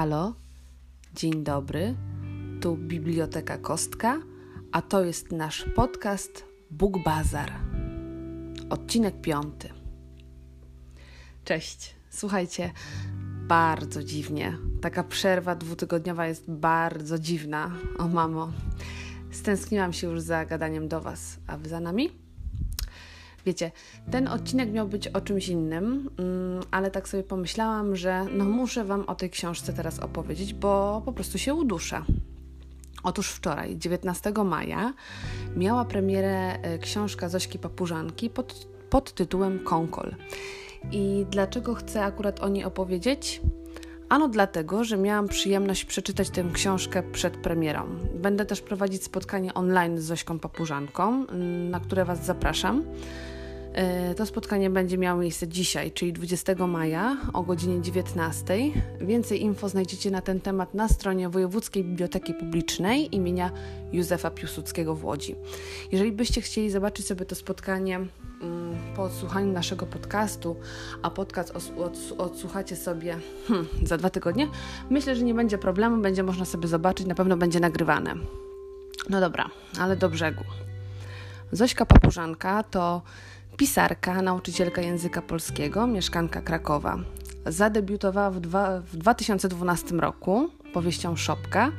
Halo, dzień dobry. Tu Biblioteka Kostka, a to jest nasz podcast Bóg Bazar. Odcinek piąty. Cześć. Słuchajcie, bardzo dziwnie. Taka przerwa dwutygodniowa jest bardzo dziwna. O mamo, stęskniłam się już za gadaniem do Was, a Wy za nami? Wiecie, ten odcinek miał być o czymś innym, mm, ale tak sobie pomyślałam, że no muszę Wam o tej książce teraz opowiedzieć, bo po prostu się uduszę. Otóż wczoraj, 19 maja, miała premierę e, książka Zośki Papużanki pod, pod tytułem Konkol. I dlaczego chcę akurat o niej opowiedzieć? Ano dlatego, że miałam przyjemność przeczytać tę książkę przed premierą. Będę też prowadzić spotkanie online z Zośką Papużanką, na które Was zapraszam. E, to spotkanie będzie miało miejsce dzisiaj, czyli 20 maja o godzinie 19. Więcej info znajdziecie na ten temat na stronie Wojewódzkiej Biblioteki Publicznej imienia Józefa Piłsudskiego w Łodzi. Jeżeli byście chcieli zobaczyć sobie to spotkanie mm, po odsłuchaniu naszego podcastu, a podcast odsłuchacie sobie hmm, za dwa tygodnie, myślę, że nie będzie problemu, będzie można sobie zobaczyć, na pewno będzie nagrywane. No dobra, ale do brzegu. Zośka Papużanka to pisarka, nauczycielka języka polskiego, mieszkanka Krakowa. Zadebiutowała w, dwa, w 2012 roku powieścią Szopka,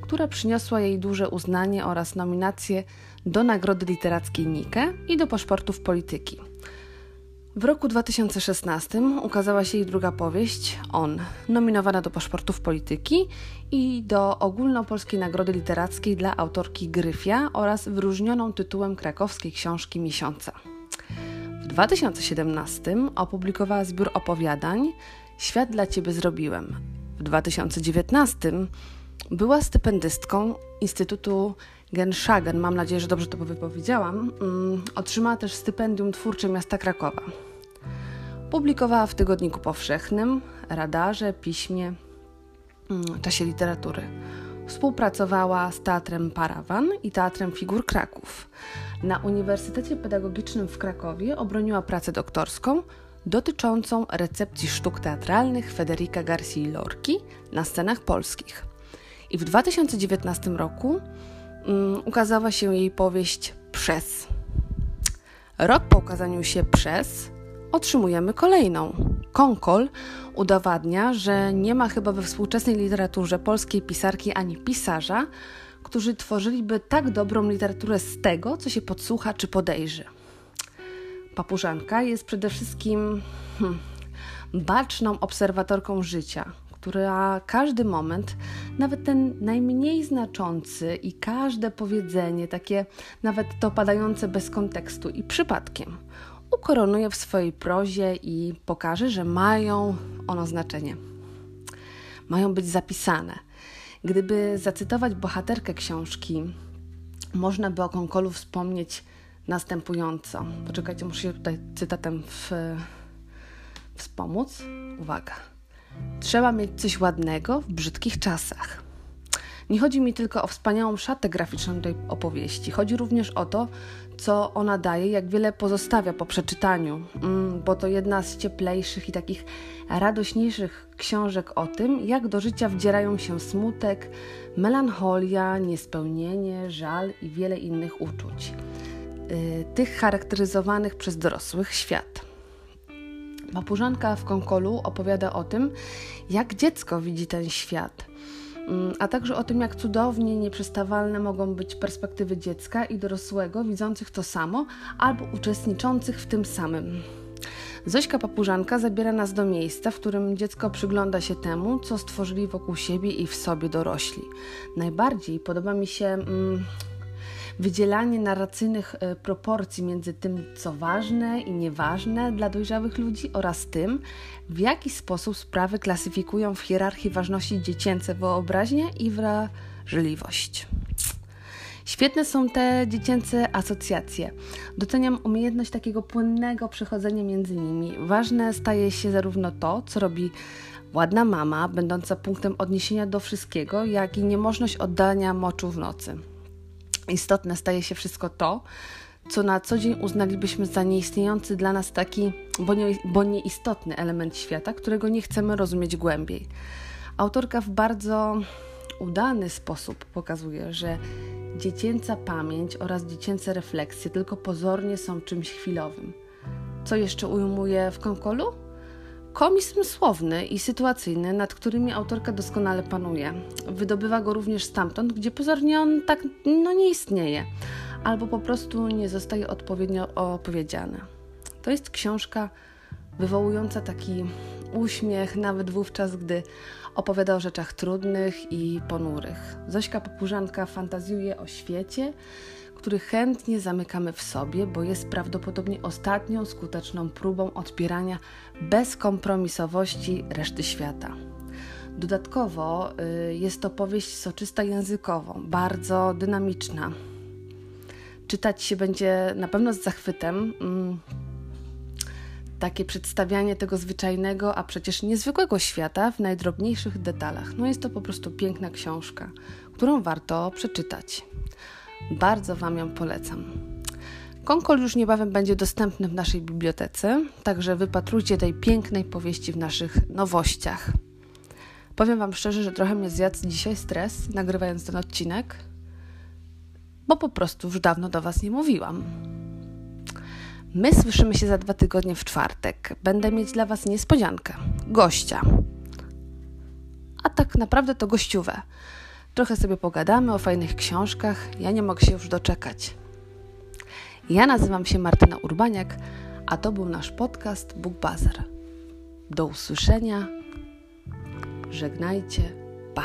która przyniosła jej duże uznanie oraz nominację do Nagrody Literackiej Nike i do paszportów polityki. W roku 2016 ukazała się jej druga powieść, On, nominowana do paszportów polityki i do Ogólnopolskiej Nagrody Literackiej dla autorki Gryfia oraz wyróżnioną tytułem krakowskiej książki miesiąca. W 2017 opublikowała zbiór opowiadań Świat dla Ciebie zrobiłem. W 2019 była stypendystką Instytutu Genschagen, mam nadzieję, że dobrze to wypowiedziałam. Mm, otrzymała też stypendium twórcze miasta Krakowa. Publikowała w Tygodniku Powszechnym, Radarze, Piśmie, mm, czasie literatury. Współpracowała z Teatrem Parawan i Teatrem Figur Kraków. Na Uniwersytecie Pedagogicznym w Krakowie obroniła pracę doktorską dotyczącą recepcji sztuk teatralnych Federica Garcia Lorki na scenach polskich. I w 2019 roku um, ukazała się jej powieść Przez. Rok po ukazaniu się Przez otrzymujemy kolejną. Konkol udowadnia, że nie ma chyba we współczesnej literaturze polskiej pisarki ani pisarza, którzy tworzyliby tak dobrą literaturę z tego, co się podsłucha czy podejrzy. Papużanka jest przede wszystkim hmm, baczną obserwatorką życia, która każdy moment, nawet ten najmniej znaczący i każde powiedzenie, takie nawet to padające bez kontekstu i przypadkiem, ukoronuje w swojej prozie i pokaże, że mają ono znaczenie. Mają być zapisane – Gdyby zacytować bohaterkę książki, można by o Konkolu wspomnieć następująco. Poczekajcie, muszę się tutaj cytatem w, wspomóc. Uwaga. Trzeba mieć coś ładnego w brzydkich czasach. Nie chodzi mi tylko o wspaniałą szatę graficzną tej opowieści. Chodzi również o to, co ona daje, jak wiele pozostawia po przeczytaniu, mm, bo to jedna z cieplejszych i takich radośniejszych książek o tym, jak do życia wdzierają się smutek, melancholia, niespełnienie, żal i wiele innych uczuć, y, tych charakteryzowanych przez dorosłych świat. Mapużanka w Konkolu opowiada o tym, jak dziecko widzi ten świat – a także o tym, jak cudownie nieprzestawalne mogą być perspektywy dziecka i dorosłego widzących to samo albo uczestniczących w tym samym. Zośka Papużanka zabiera nas do miejsca, w którym dziecko przygląda się temu, co stworzyli wokół siebie i w sobie dorośli. Najbardziej podoba mi się. Mm, wydzielanie narracyjnych e, proporcji między tym, co ważne i nieważne dla dojrzałych ludzi oraz tym, w jaki sposób sprawy klasyfikują w hierarchii ważności dziecięce wyobraźnię i wrażliwość. Świetne są te dziecięce asocjacje. Doceniam umiejętność takiego płynnego przechodzenia między nimi. Ważne staje się zarówno to, co robi ładna mama, będąca punktem odniesienia do wszystkiego, jak i niemożność oddania moczu w nocy istotne staje się wszystko to, co na co dzień uznalibyśmy za nieistniejący dla nas taki, bo, nie, bo nieistotny element świata, którego nie chcemy rozumieć głębiej. Autorka w bardzo udany sposób pokazuje, że dziecięca pamięć oraz dziecięce refleksje tylko pozornie są czymś chwilowym. Co jeszcze ujmuje w Konkolu? Komizm słowny i sytuacyjny, nad którymi autorka doskonale panuje. Wydobywa go również stamtąd, gdzie pozornie on tak no, nie istnieje, albo po prostu nie zostaje odpowiednio opowiedziany. To jest książka wywołująca taki uśmiech, nawet wówczas, gdy opowiada o rzeczach trudnych i ponurych. Zośka Popurzanka fantazjuje o świecie, który chętnie zamykamy w sobie, bo jest prawdopodobnie ostatnią skuteczną próbą odpierania bezkompromisowości reszty świata. Dodatkowo y, jest to powieść soczysta językowo, bardzo dynamiczna. Czytać się będzie na pewno z zachwytem. Mm, takie przedstawianie tego zwyczajnego, a przecież niezwykłego świata w najdrobniejszych detalach. No jest to po prostu piękna książka, którą warto przeczytać. Bardzo Wam ją polecam. Konkol już niebawem będzie dostępny w naszej bibliotece, także wypatrujcie tej pięknej powieści w naszych nowościach. Powiem Wam szczerze, że trochę mnie zjadł dzisiaj stres, nagrywając ten odcinek, bo po prostu już dawno do Was nie mówiłam. My słyszymy się za dwa tygodnie w czwartek. Będę mieć dla Was niespodziankę gościa. A tak naprawdę to gościuwe. Trochę sobie pogadamy o fajnych książkach. Ja nie mogę się już doczekać. Ja nazywam się Martyna Urbaniak, a to był nasz podcast Book Bazar. Do usłyszenia. Żegnajcie. Pa.